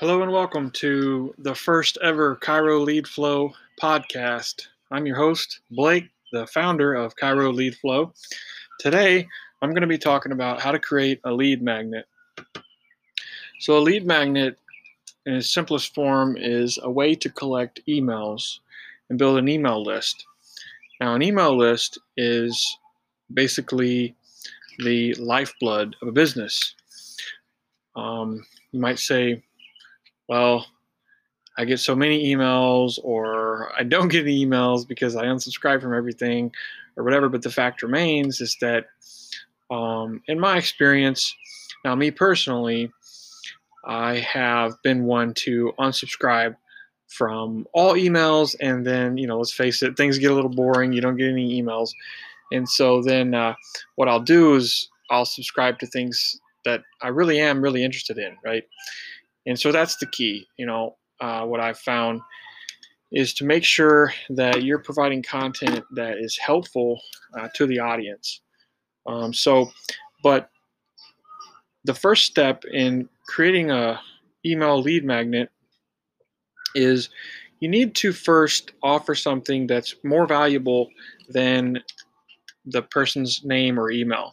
Hello and welcome to the first ever Chiro Lead Flow podcast. I'm your host, Blake, the founder of Chiro Lead Flow. Today, I'm going to be talking about how to create a lead magnet. So, a lead magnet, in its simplest form, is a way to collect emails and build an email list. Now, an email list is basically the lifeblood of a business. Um, you might say, well, I get so many emails, or I don't get any emails because I unsubscribe from everything, or whatever. But the fact remains is that, um, in my experience, now me personally, I have been one to unsubscribe from all emails, and then you know, let's face it, things get a little boring. You don't get any emails, and so then uh, what I'll do is I'll subscribe to things that I really am really interested in, right? And so that's the key. You know, uh, what I've found is to make sure that you're providing content that is helpful uh, to the audience. Um, so, but the first step in creating a email lead magnet is you need to first offer something that's more valuable than the person's name or email.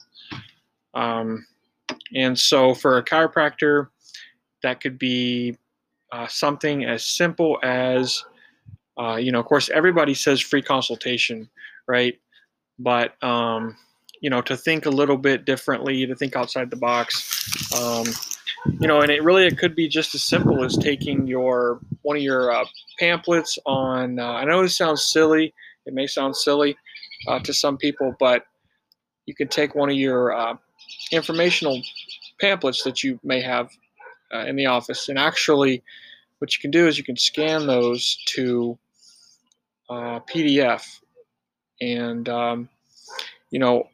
Um, and so for a chiropractor, that could be uh, something as simple as, uh, you know, of course, everybody says free consultation, right? But, um, you know, to think a little bit differently, to think outside the box, um, you know, and it really it could be just as simple as taking your one of your uh, pamphlets on. Uh, I know this sounds silly. It may sound silly uh, to some people, but you could take one of your uh, informational pamphlets that you may have uh, in the office. And actually, what you can do is you can scan those to uh, PDF. And, um, you know,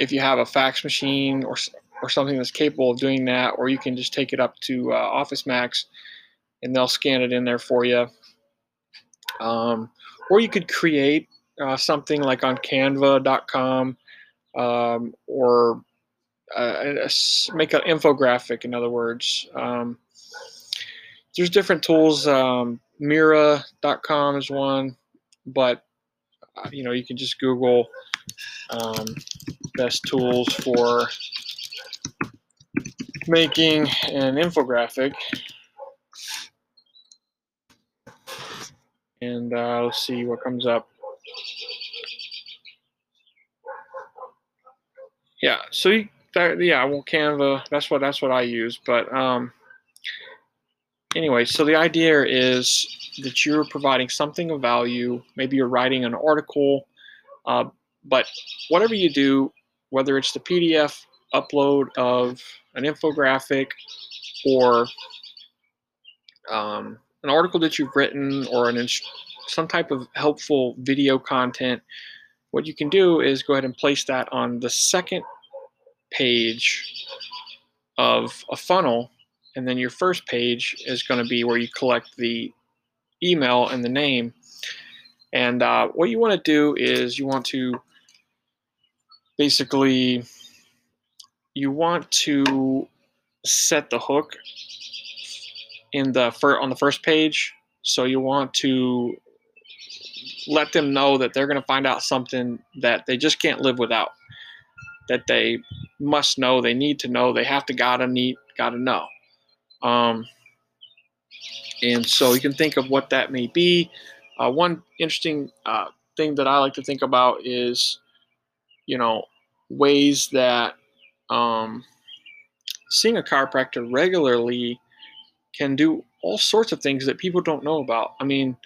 if you have a fax machine or, or something that's capable of doing that, or you can just take it up to uh, Office Max and they'll scan it in there for you. Um, or you could create uh, something like on canva.com um, or uh, make an infographic. In other words, um, there's different tools. Um, Mira.com is one, but uh, you know you can just Google um, best tools for making an infographic. And uh, let's see what comes up. Yeah, so you that, yeah, well, Canva. That's what that's what I use. But um, anyway, so the idea is that you're providing something of value. Maybe you're writing an article, uh, but whatever you do, whether it's the PDF upload of an infographic or um, an article that you've written or an some type of helpful video content, what you can do is go ahead and place that on the second page of a funnel, and then your first page is going to be where you collect the email and the name. And uh, what you want to do is you want to basically you want to set the hook in the fir- on the first page. So you want to let them know that they're going to find out something that they just can't live without that they must know, they need to know, they have to gotta need, gotta know. Um, and so you can think of what that may be. Uh, one interesting uh, thing that I like to think about is, you know, ways that um, seeing a chiropractor regularly can do all sorts of things that people don't know about. I mean,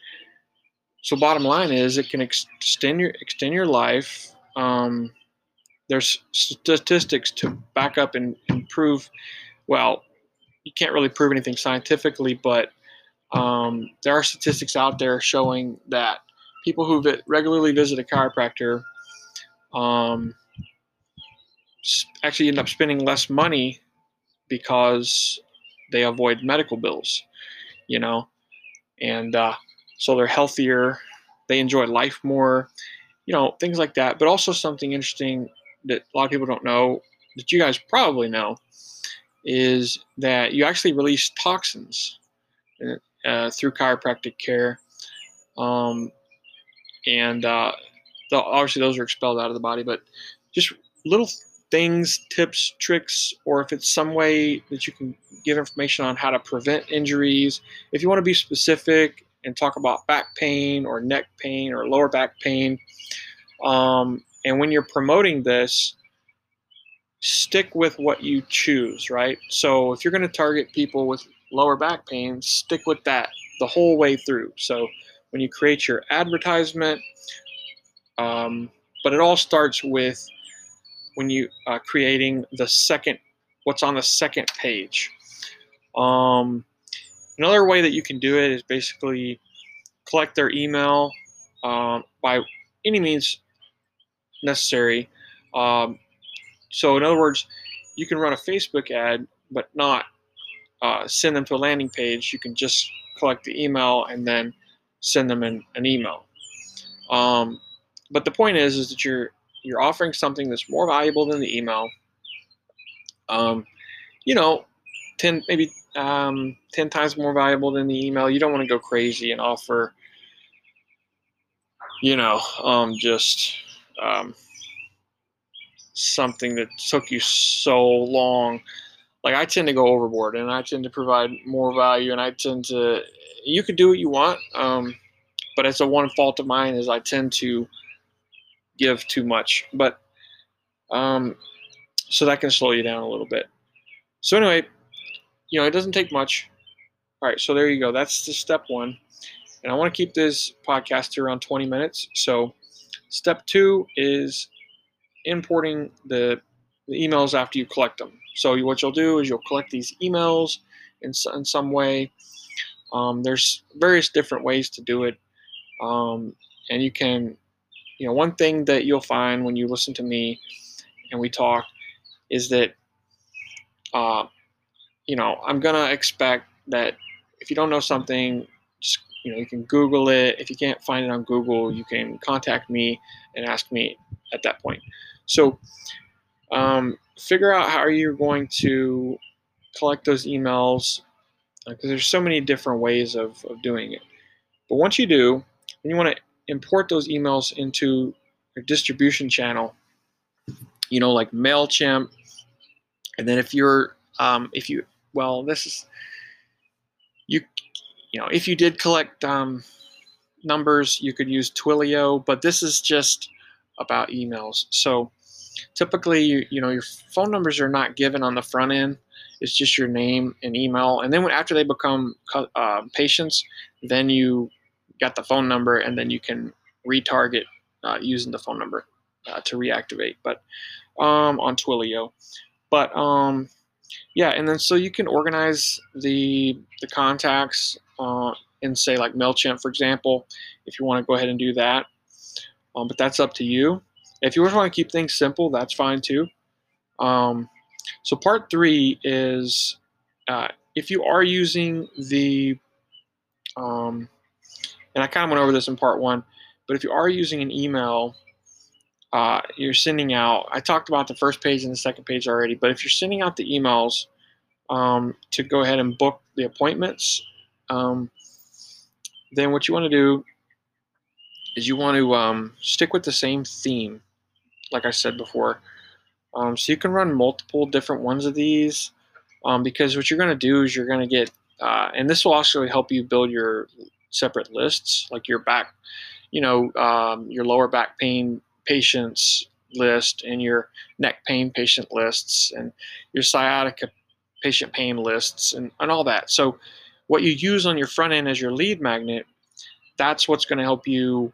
so bottom line is it can extend your extend your life. Um, there's statistics to back up and, and prove. Well, you can't really prove anything scientifically, but um, there are statistics out there showing that people who vi- regularly visit a chiropractor um, actually end up spending less money because they avoid medical bills, you know, and uh, so they're healthier, they enjoy life more, you know, things like that. But also something interesting that a lot of people don't know that you guys probably know is that you actually release toxins uh, through chiropractic care. Um, and uh, the, obviously, those are expelled out of the body, but just little things, tips, tricks, or if it's some way that you can give information on how to prevent injuries. If you want to be specific and talk about back pain or neck pain or lower back pain, um, and when you're promoting this, stick with what you choose, right? So if you're going to target people with lower back pain, stick with that the whole way through. So when you create your advertisement, um, but it all starts with when you uh, creating the second, what's on the second page. Um, another way that you can do it is basically collect their email um, by any means necessary. Um, so, in other words, you can run a Facebook ad, but not uh, send them to a landing page. You can just collect the email and then send them an, an email. Um, but the point is, is that you're you're offering something that's more valuable than the email. Um, you know, ten maybe um, ten times more valuable than the email. You don't want to go crazy and offer, you know, um, just um, something that took you so long. Like I tend to go overboard, and I tend to provide more value, and I tend to. You can do what you want, um, but it's a one fault of mine is I tend to give too much. But um, so that can slow you down a little bit. So anyway, you know it doesn't take much. All right, so there you go. That's the step one, and I want to keep this podcast to around 20 minutes. So step two is importing the, the emails after you collect them. So what you'll do is you'll collect these emails in, in some way. Um, there's various different ways to do it. Um, and you can, you know, one thing that you'll find when you listen to me and we talk is that, uh, you know, I'm going to expect that if you don't know something, just, you know, you can Google it. If you can't find it on Google, you can contact me and ask me at that point. So um, figure out how you're going to collect those emails because uh, there's so many different ways of, of doing it. But once you do, then you want to import those emails into your distribution channel, you know, like MailChimp. And then if you're, um, if you, well, this is, you, you know, if you did collect um, numbers, you could use Twilio, but this is just about emails. So typically, you, you know, your phone numbers are not given on the front end. It's just your name and email. And then when, after they become uh, patients, then you got the phone number and then you can retarget uh, using the phone number uh, to reactivate. But um, on Twilio. But um, yeah, and then so you can organize the the contacts uh, in say like Mailchimp, for example, if you want to go ahead and do that um, but that's up to you. If you just want to keep things simple, that's fine too. Um, so part three is uh, if you are using the, um, and I kind of went over this in part one, but if you are using an email, uh, you're sending out, I talked about the first page and the second page already, but if you're sending out the emails um, to go ahead and book the appointments, um, then what you want to do is you want to um, stick with the same theme, like I said before. Um, so you can run multiple different ones of these um, because what you're going to do is you're going to get, uh, and this will also help you build your separate lists, like your back, you know, um, your lower back pain patients list and your neck pain patient lists and your sciatica patient pain lists and, and all that. So what you use on your front end as your lead magnet, that's what's going to help you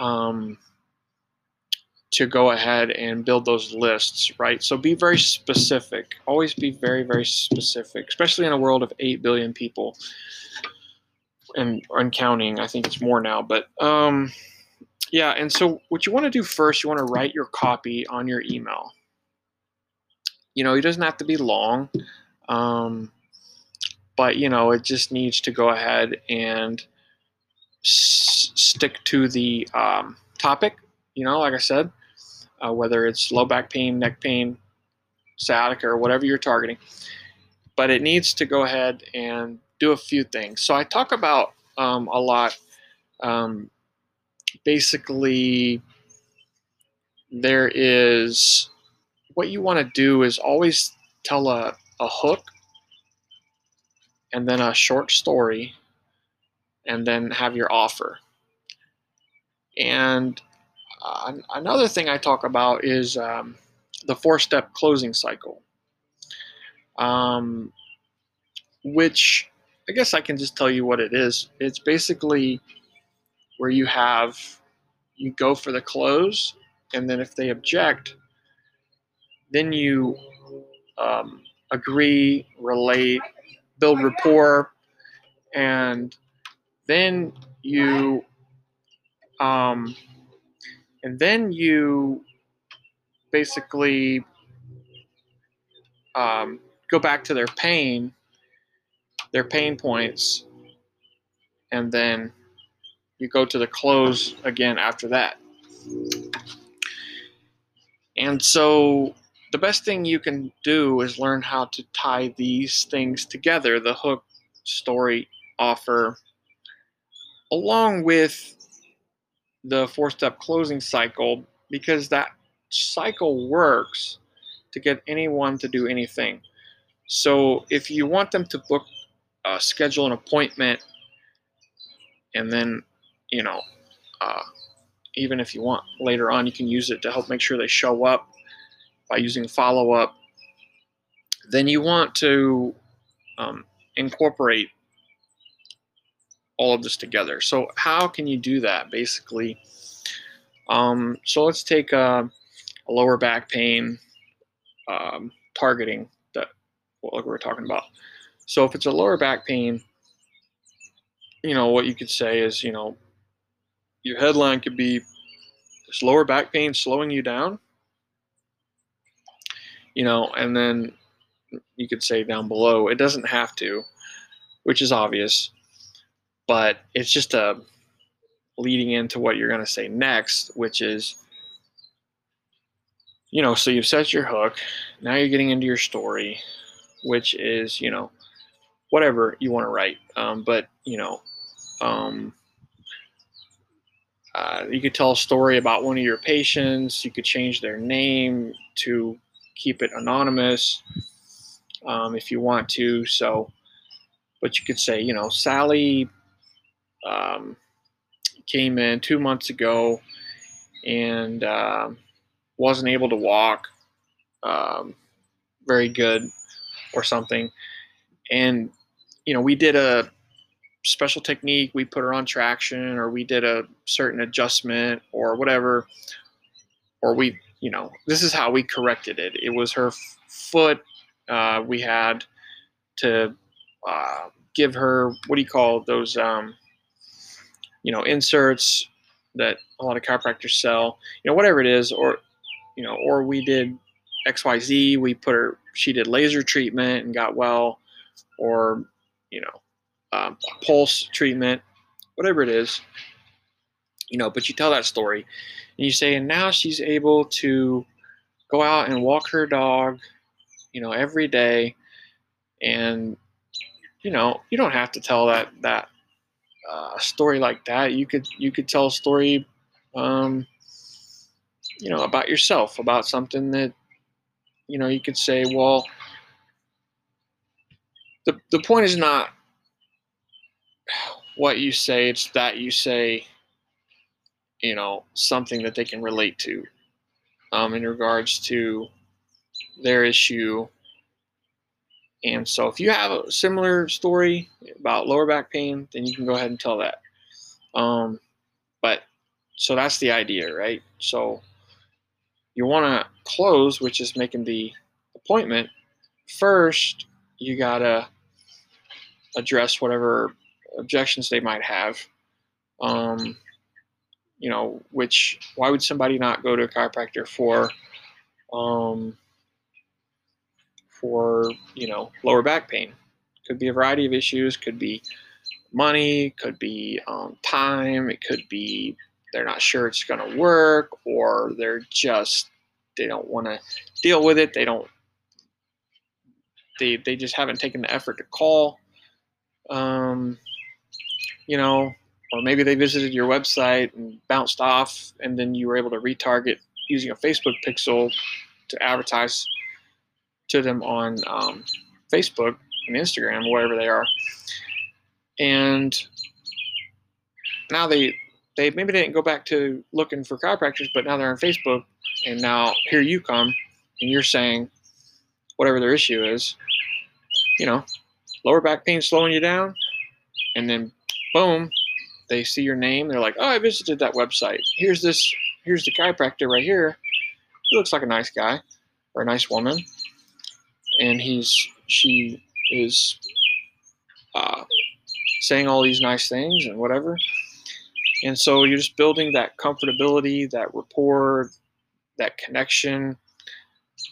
um, to go ahead and build those lists, right? So be very specific. Always be very, very specific, especially in a world of 8 billion people and, and counting. I think it's more now, but um, yeah. And so what you want to do first, you want to write your copy on your email. You know, it doesn't have to be long, um, but you know, it just needs to go ahead and s- stick to the um, topic. You know, like I said, uh, whether it's low back pain, neck pain, sciatica, or whatever you're targeting. but it needs to go ahead and do a few things. So I talk about um, a lot. Um, basically, there is what you want to do is always tell a, a hook and then a short story and then have your offer. And uh, another thing I talk about is um, the four step closing cycle, um, which I guess I can just tell you what it is. It's basically where you have, you go for the close, and then if they object, then you um, agree, relate, build rapport, and then you um, and then you basically um, go back to their pain, their pain points, and then you go to the close again after that. And so the best thing you can do is learn how to tie these things together the hook, story, offer, along with the four step closing cycle because that cycle works to get anyone to do anything. So if you want them to book, uh, schedule an appointment, and then, you know, uh, even if you want later on, you can use it to help make sure they show up by using follow up. Then you want to um, incorporate all of this together. So how can you do that basically? Um, so let's take a, a, lower back pain um, targeting that what we're talking about. So if it's a lower back pain, you know, what you could say is, you know, your headline could be this lower back pain slowing you down, you know, and then you could say down below, it doesn't have to, which is obvious but it's just a leading into what you're going to say next, which is, you know, so you've set your hook. Now you're getting into your story, which is, you know, whatever you want to write. Um, but, you know, um, uh, you could tell a story about one of your patients. You could change their name to keep it anonymous um, if you want to. So, but you could say, you know, Sally um, came in two months ago and uh, wasn't able to walk um, very good or something. And, you know, we did a special technique, we put her on traction, or we did a certain adjustment or whatever, or we, you know, this is how we corrected it. It was her foot. Uh, we had to uh, give her, what do you call those? Um, you know, inserts that a lot of chiropractors sell, you know, whatever it is, or, you know, or we did XYZ, we put her, she did laser treatment and got well, or, you know, um, pulse treatment, whatever it is, you know, but you tell that story. And you say, and now she's able to go out and walk her dog, you know, every day. And, you know, you don't have to tell that, that uh, story like that, you could you could tell a story, um, you know, about yourself, about something that, you know, you could say, well, the the point is not what you say; it's that you say, you know, something that they can relate to, um, in regards to their issue and so if you have a similar story about lower back pain, then you can go ahead and tell that. Um, but so that's the idea, right? So you want to close, which is making the appointment. First, you got to address whatever objections they might have. Um, you know, which, why would somebody not go to a chiropractor for? Um, for you know lower back pain. Could be a variety of issues. Could be money. Could be um, time. It could be they're not sure it's going to work, or they're just they don't want to deal with it. They don't they they just haven't taken the effort to call. Um, you know, or maybe they visited your website and bounced off, and then you were able to retarget using a Facebook pixel to advertise to them on um, Facebook and Instagram, wherever they are. And now they they maybe they didn't go back to looking for chiropractors, but now they're on Facebook, and now here you come, and you're saying whatever their issue is, you know, lower back pain slowing you down, and then boom, they see your name, they're like, oh, I visited that website. Here's this, here's the chiropractor right here. He looks like a nice guy or a nice woman, and he's she is uh, saying all these nice things and whatever. And so you're just building that comfortability, that rapport, that connection.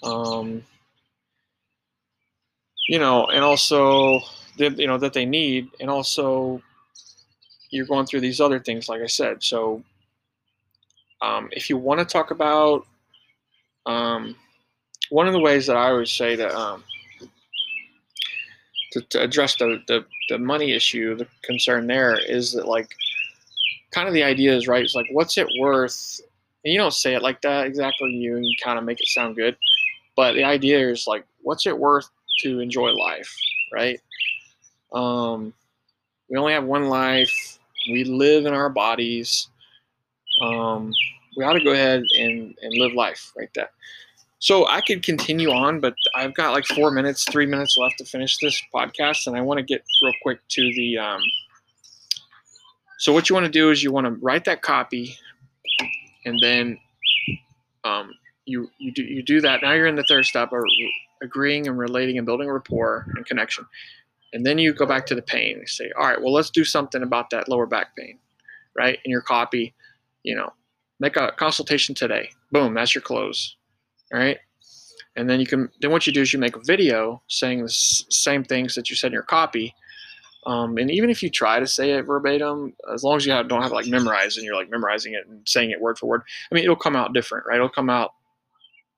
Um, you know, and also you know that they need, and also you're going through these other things, like I said. So um, if you want to talk about um, one of the ways that I always say to um, to, to, address the, the the money issue, the concern there is that like kind of the idea is right. It's like what's it worth? And you don't say it like that exactly. You, you kind of make it sound good, but the idea is like what's it worth to enjoy life, right? Um, we only have one life. We live in our bodies. Um, we ought to go ahead and, and live life right there. So I could continue on, but I've got like four minutes, three minutes left to finish this podcast, and I want to get real quick to the. Um, so what you want to do is you want to write that copy, and then um, you you do you do that. Now you're in the third step, or agreeing and relating and building rapport and connection. And then you go back to the pain. You say, all right, well, let's do something about that lower back pain, right? In your copy, you know, make a consultation today. Boom, that's your close. All right. And then you can, then what you do is you make a video saying the same things that you said in your copy. Um, and even if you try to say it verbatim, as long as you have, don't have like memorized and you're like memorizing it and saying it word for word, I mean, it'll come out different, right? It'll come out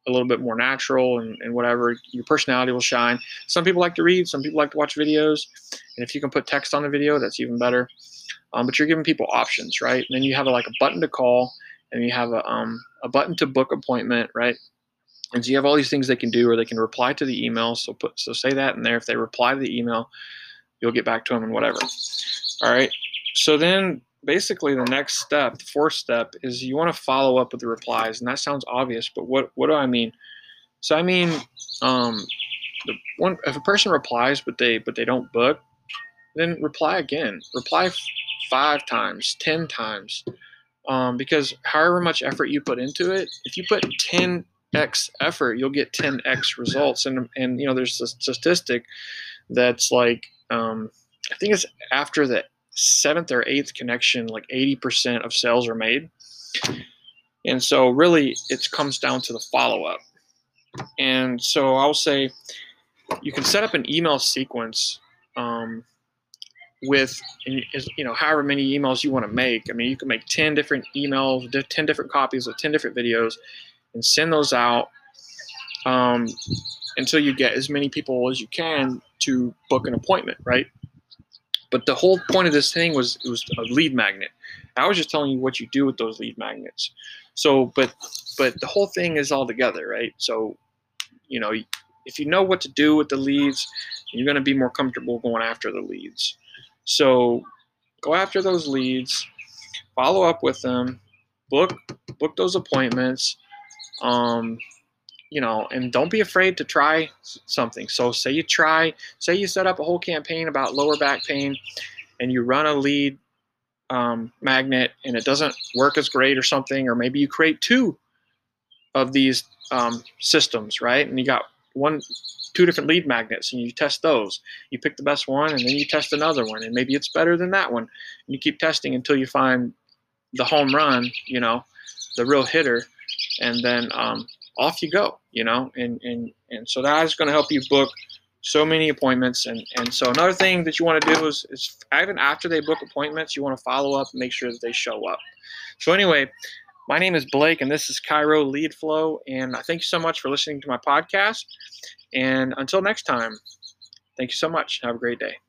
a little bit more natural and, and whatever. Your personality will shine. Some people like to read, some people like to watch videos. And if you can put text on the video, that's even better. Um, but you're giving people options, right? And then you have a, like a button to call and you have a, um, a button to book appointment, right? And so you have all these things they can do, or they can reply to the email. So put so say that in there. If they reply to the email, you'll get back to them and whatever. All right. So then basically the next step, the fourth step, is you want to follow up with the replies, and that sounds obvious, but what what do I mean? So I mean, um, the one if a person replies but they but they don't book, then reply again. Reply f- five times, ten times, um, because however much effort you put into it, if you put ten x effort, you'll get ten x results, and and you know there's a statistic that's like um, I think it's after the seventh or eighth connection, like 80% of sales are made. And so, really, it comes down to the follow up. And so, I'll say you can set up an email sequence um, with, you know, however many emails you want to make. I mean, you can make 10 different emails, 10 different copies of 10 different videos, and send those out um, until you get as many people as you can to book an appointment, right? But the whole point of this thing was it was a lead magnet. I was just telling you what you do with those lead magnets. So, but but the whole thing is all together, right? So, you know, if you know what to do with the leads, you're going to be more comfortable going after the leads. So, go after those leads, follow up with them, book book those appointments. Um, you know, and don't be afraid to try something. So, say you try, say you set up a whole campaign about lower back pain, and you run a lead um, magnet, and it doesn't work as great or something, or maybe you create two of these um, systems, right? And you got one, two different lead magnets, and you test those. You pick the best one, and then you test another one, and maybe it's better than that one. And you keep testing until you find the home run, you know, the real hitter, and then um, off you go, you know, and and and so that is going to help you book so many appointments. And and so another thing that you want to do is is even after they book appointments, you want to follow up and make sure that they show up. So anyway, My name is Blake, and this is Chiro Lead Flow. And I thank you so much for listening to my podcast. And until next time, thank you so much. Have a great day.